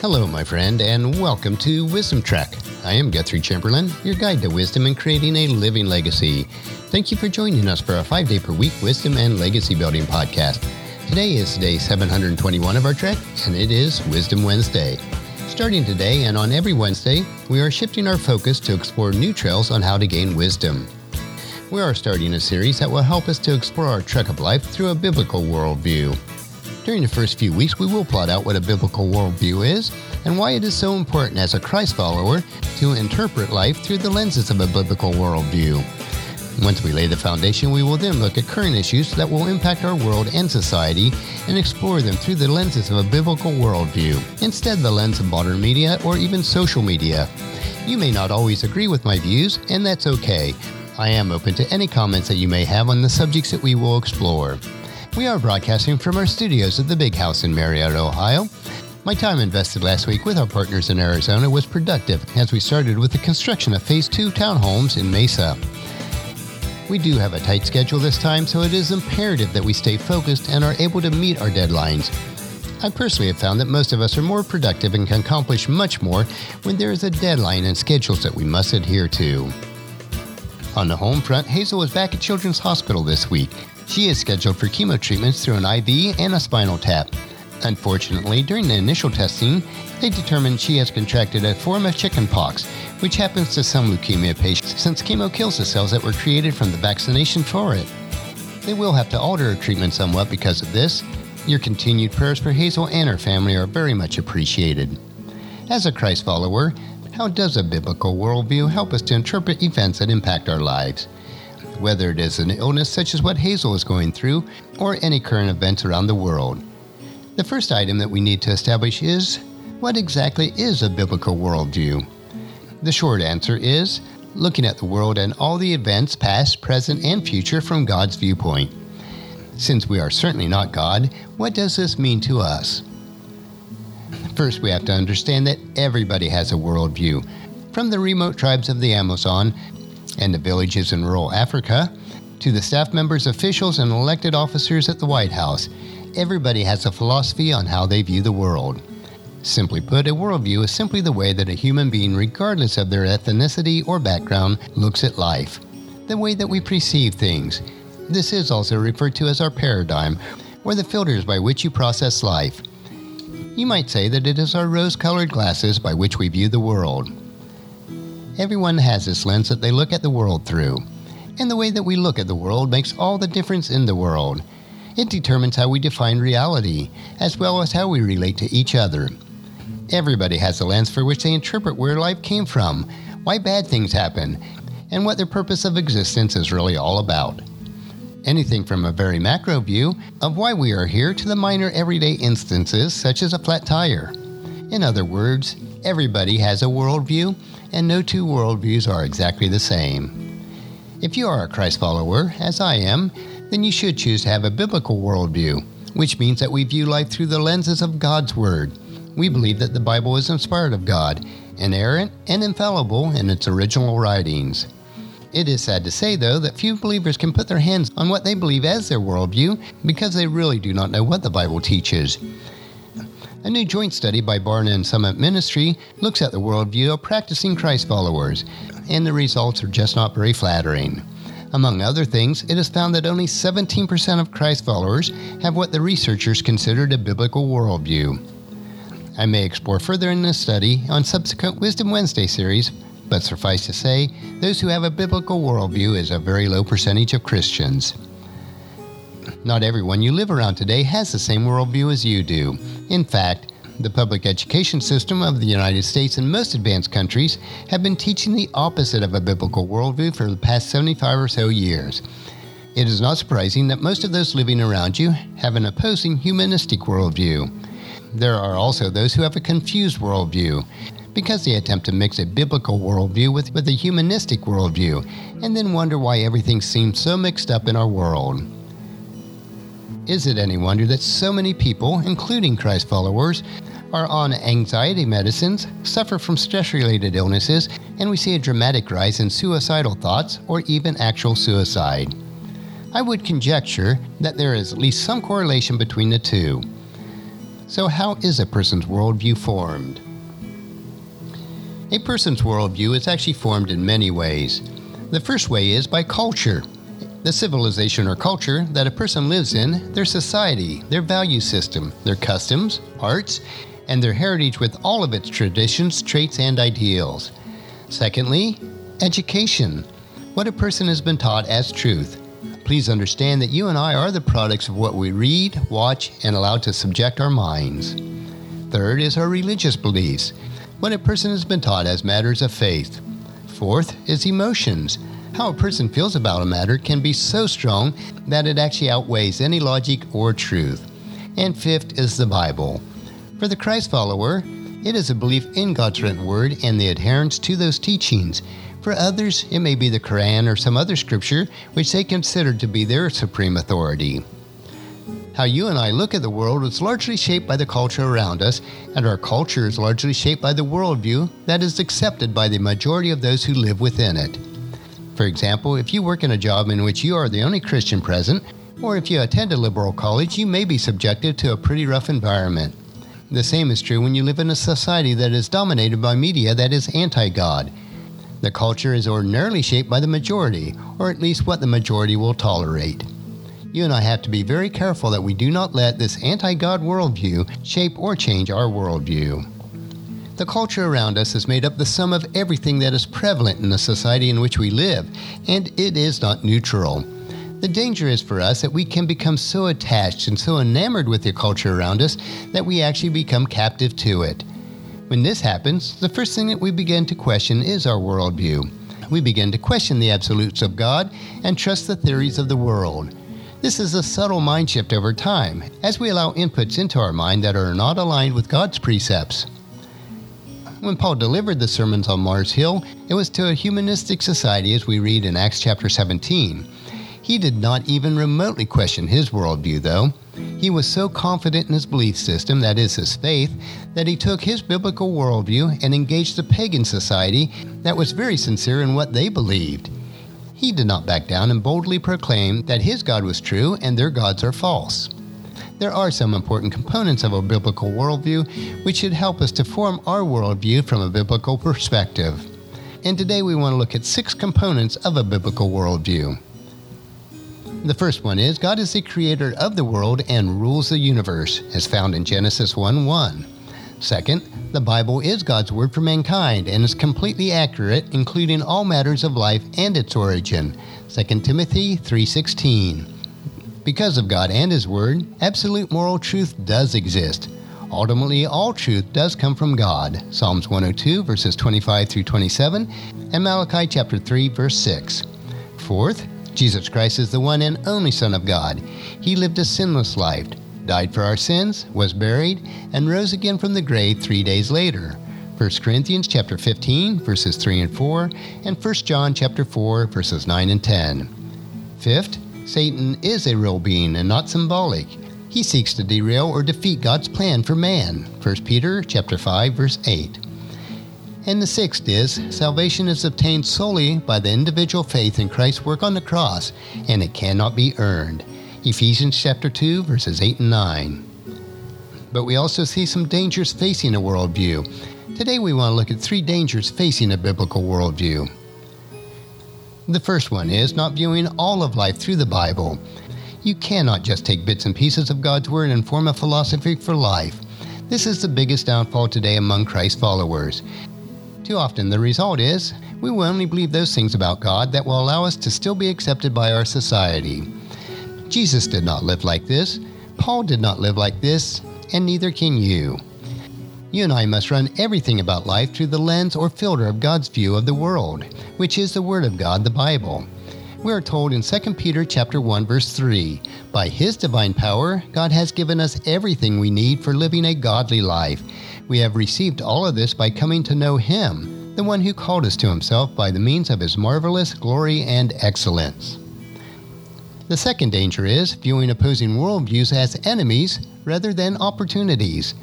Hello, my friend, and welcome to Wisdom Trek. I am Guthrie Chamberlain, your guide to wisdom and creating a living legacy. Thank you for joining us for a five day per week wisdom and legacy building podcast. Today is day 721 of our trek, and it is Wisdom Wednesday. Starting today and on every Wednesday, we are shifting our focus to explore new trails on how to gain wisdom. We are starting a series that will help us to explore our trek of life through a biblical worldview. During the first few weeks, we will plot out what a biblical worldview is and why it is so important as a Christ follower to interpret life through the lenses of a biblical worldview. Once we lay the foundation, we will then look at current issues that will impact our world and society and explore them through the lenses of a biblical worldview, instead the lens of modern media or even social media. You may not always agree with my views, and that's okay. I am open to any comments that you may have on the subjects that we will explore. We are broadcasting from our studios at the Big House in Marietta, Ohio. My time invested last week with our partners in Arizona was productive as we started with the construction of Phase 2 townhomes in Mesa. We do have a tight schedule this time, so it is imperative that we stay focused and are able to meet our deadlines. I personally have found that most of us are more productive and can accomplish much more when there is a deadline and schedules that we must adhere to. On the home front, Hazel is back at Children's Hospital this week. She is scheduled for chemo treatments through an IV and a spinal tap. Unfortunately, during the initial testing, they determined she has contracted a form of chickenpox, which happens to some leukemia patients since chemo kills the cells that were created from the vaccination for it. They will have to alter her treatment somewhat because of this. Your continued prayers for Hazel and her family are very much appreciated. As a Christ follower, how does a biblical worldview help us to interpret events that impact our lives? Whether it is an illness such as what Hazel is going through, or any current events around the world. The first item that we need to establish is what exactly is a biblical worldview? The short answer is looking at the world and all the events, past, present, and future, from God's viewpoint. Since we are certainly not God, what does this mean to us? First, we have to understand that everybody has a worldview, from the remote tribes of the Amazon and the villages in rural Africa to the staff members, officials, and elected officers at the White House. Everybody has a philosophy on how they view the world. Simply put, a worldview is simply the way that a human being, regardless of their ethnicity or background, looks at life, the way that we perceive things. This is also referred to as our paradigm, or the filters by which you process life. You might say that it is our rose colored glasses by which we view the world. Everyone has this lens that they look at the world through, and the way that we look at the world makes all the difference in the world. It determines how we define reality, as well as how we relate to each other. Everybody has a lens for which they interpret where life came from, why bad things happen, and what their purpose of existence is really all about. Anything from a very macro view of why we are here to the minor everyday instances such as a flat tire. In other words, everybody has a worldview, and no two worldviews are exactly the same. If you are a Christ follower, as I am, then you should choose to have a biblical worldview, which means that we view life through the lenses of God's Word. We believe that the Bible is inspired of God, inerrant, and infallible in its original writings. It is sad to say, though, that few believers can put their hands on what they believe as their worldview because they really do not know what the Bible teaches. A new joint study by Barna and Summit Ministry looks at the worldview of practicing Christ followers, and the results are just not very flattering. Among other things, it is found that only 17% of Christ followers have what the researchers considered a biblical worldview. I may explore further in this study on subsequent Wisdom Wednesday series, but suffice to say, those who have a biblical worldview is a very low percentage of Christians. Not everyone you live around today has the same worldview as you do. In fact, the public education system of the United States and most advanced countries have been teaching the opposite of a biblical worldview for the past 75 or so years. It is not surprising that most of those living around you have an opposing humanistic worldview. There are also those who have a confused worldview because they attempt to mix a biblical worldview with, with a humanistic worldview and then wonder why everything seems so mixed up in our world. Is it any wonder that so many people, including Christ followers, are on anxiety medicines, suffer from stress related illnesses, and we see a dramatic rise in suicidal thoughts or even actual suicide? I would conjecture that there is at least some correlation between the two. So, how is a person's worldview formed? A person's worldview is actually formed in many ways. The first way is by culture. The civilization or culture that a person lives in, their society, their value system, their customs, arts, and their heritage with all of its traditions, traits, and ideals. Secondly, education. What a person has been taught as truth. Please understand that you and I are the products of what we read, watch, and allow to subject our minds. Third is our religious beliefs what a person has been taught as matters of faith. Fourth is emotions. How a person feels about a matter can be so strong that it actually outweighs any logic or truth. And fifth is the Bible. For the Christ follower, it is a belief in God's written word and the adherence to those teachings. For others, it may be the Quran or some other scripture which they consider to be their supreme authority. How you and I look at the world is largely shaped by the culture around us, and our culture is largely shaped by the worldview that is accepted by the majority of those who live within it. For example, if you work in a job in which you are the only Christian present, or if you attend a liberal college, you may be subjected to a pretty rough environment. The same is true when you live in a society that is dominated by media that is anti God. The culture is ordinarily shaped by the majority, or at least what the majority will tolerate you and I have to be very careful that we do not let this anti God worldview shape or change our worldview. The culture around us is made up the sum of everything that is prevalent in the society in which we live, and it is not neutral. The danger is for us that we can become so attached and so enamored with the culture around us that we actually become captive to it. When this happens, the first thing that we begin to question is our worldview. We begin to question the absolutes of God and trust the theories of the world. This is a subtle mind shift over time as we allow inputs into our mind that are not aligned with God's precepts. When Paul delivered the sermons on Mars Hill, it was to a humanistic society as we read in Acts chapter 17. He did not even remotely question his worldview, though. He was so confident in his belief system, that is, his faith, that he took his biblical worldview and engaged a pagan society that was very sincere in what they believed. He did not back down and boldly proclaim that his God was true and their gods are false. There are some important components of a biblical worldview which should help us to form our worldview from a biblical perspective. And today we want to look at six components of a biblical worldview. The first one is God is the creator of the world and rules the universe, as found in Genesis 1 1. Second, the Bible is God's word for mankind and is completely accurate, including all matters of life and its origin. 2 Timothy 3:16. Because of God and his word, absolute moral truth does exist. Ultimately, all truth does come from God. Psalms 102 verses 25 through 27 and Malachi chapter 3 verse 6. Fourth, Jesus Christ is the one and only Son of God. He lived a sinless life, died for our sins, was buried, and rose again from the grave three days later. 1 Corinthians chapter 15, verses 3 and 4, and 1 John chapter 4, verses 9 and 10. Fifth, Satan is a real being and not symbolic. He seeks to derail or defeat God's plan for man. 1 Peter chapter 5, verse 8. And the sixth is salvation is obtained solely by the individual faith in Christ's work on the cross, and it cannot be earned. Ephesians chapter 2, verses 8 and 9. But we also see some dangers facing a worldview. Today we want to look at three dangers facing a biblical worldview. The first one is not viewing all of life through the Bible. You cannot just take bits and pieces of God's Word and form a philosophy for life. This is the biggest downfall today among Christ followers. Too often, the result is we will only believe those things about God that will allow us to still be accepted by our society. Jesus did not live like this. Paul did not live like this, and neither can you. You and I must run everything about life through the lens or filter of God's view of the world, which is the Word of God, the Bible. We are told in 2 Peter chapter 1 verse 3, by his divine power God has given us everything we need for living a godly life. We have received all of this by coming to know him, the one who called us to himself by the means of his marvelous glory and excellence. The second danger is viewing opposing worldviews as enemies rather than opportunities.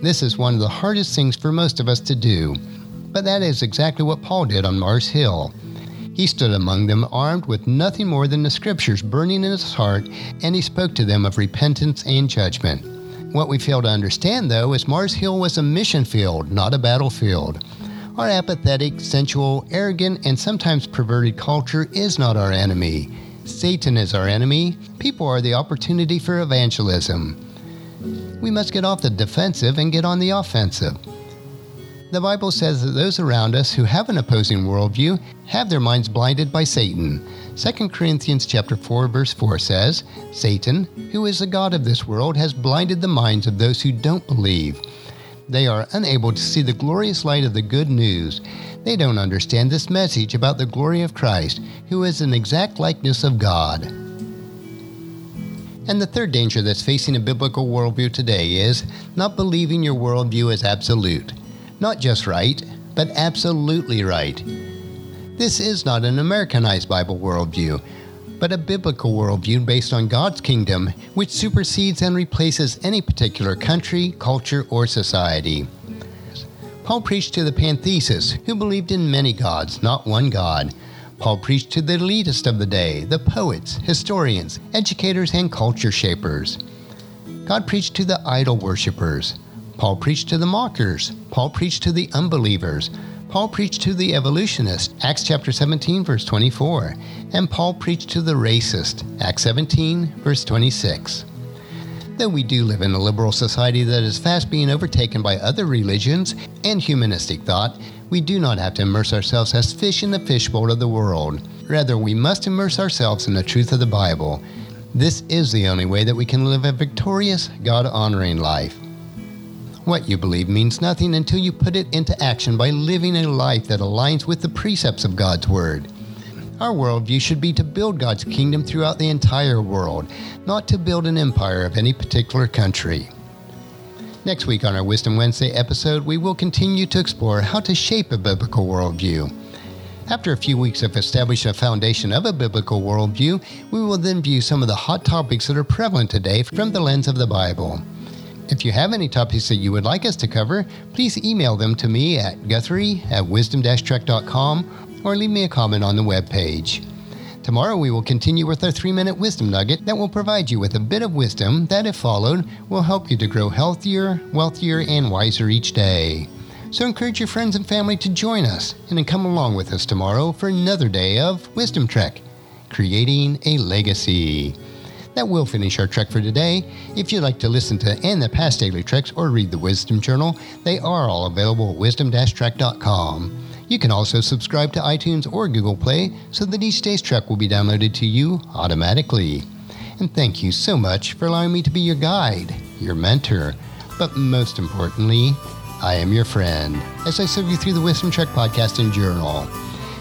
This is one of the hardest things for most of us to do, but that is exactly what Paul did on Mars Hill. He stood among them armed with nothing more than the scriptures burning in his heart, and he spoke to them of repentance and judgment. What we fail to understand, though, is Mars Hill was a mission field, not a battlefield. Our apathetic, sensual, arrogant, and sometimes perverted culture is not our enemy. Satan is our enemy. People are the opportunity for evangelism. We must get off the defensive and get on the offensive. The Bible says that those around us who have an opposing worldview have their minds blinded by Satan. 2 Corinthians chapter 4 verse 4 says, Satan, who is the god of this world, has blinded the minds of those who don't believe. They are unable to see the glorious light of the good news. They don't understand this message about the glory of Christ, who is an exact likeness of God. And the third danger that's facing a biblical worldview today is not believing your worldview is absolute. Not just right, but absolutely right. This is not an Americanized Bible worldview, but a biblical worldview based on God's kingdom, which supersedes and replaces any particular country, culture, or society. Paul preached to the pantheists, who believed in many gods, not one God. Paul preached to the elitist of the day, the poets, historians, educators, and culture shapers. God preached to the idol worshippers. Paul preached to the mockers. Paul preached to the unbelievers. Paul preached to the evolutionist, Acts chapter 17, verse 24, and Paul preached to the racist, Acts 17, verse 26. Though we do live in a liberal society that is fast being overtaken by other religions and humanistic thought, we do not have to immerse ourselves as fish in the fishbowl of the world. Rather, we must immerse ourselves in the truth of the Bible. This is the only way that we can live a victorious, God honoring life. What you believe means nothing until you put it into action by living a life that aligns with the precepts of God's Word. Our worldview should be to build God's kingdom throughout the entire world, not to build an empire of any particular country. Next week on our Wisdom Wednesday episode, we will continue to explore how to shape a biblical worldview. After a few weeks of establishing a foundation of a biblical worldview, we will then view some of the hot topics that are prevalent today from the lens of the Bible. If you have any topics that you would like us to cover, please email them to me at guthrie at wisdom-trek.com or leave me a comment on the webpage. Tomorrow we will continue with our three minute wisdom nugget that will provide you with a bit of wisdom that, if followed, will help you to grow healthier, wealthier, and wiser each day. So encourage your friends and family to join us and then come along with us tomorrow for another day of Wisdom Trek, creating a legacy. That will finish our trek for today. If you'd like to listen to and the past daily treks or read the Wisdom Journal, they are all available at wisdom-trek.com. You can also subscribe to iTunes or Google Play so that each day's trek will be downloaded to you automatically. And thank you so much for allowing me to be your guide, your mentor, but most importantly, I am your friend as I serve you through the Wisdom Trek podcast and journal.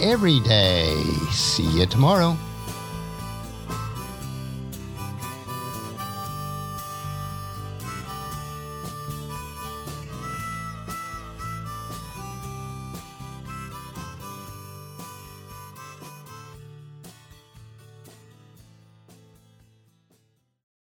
every day. See you tomorrow.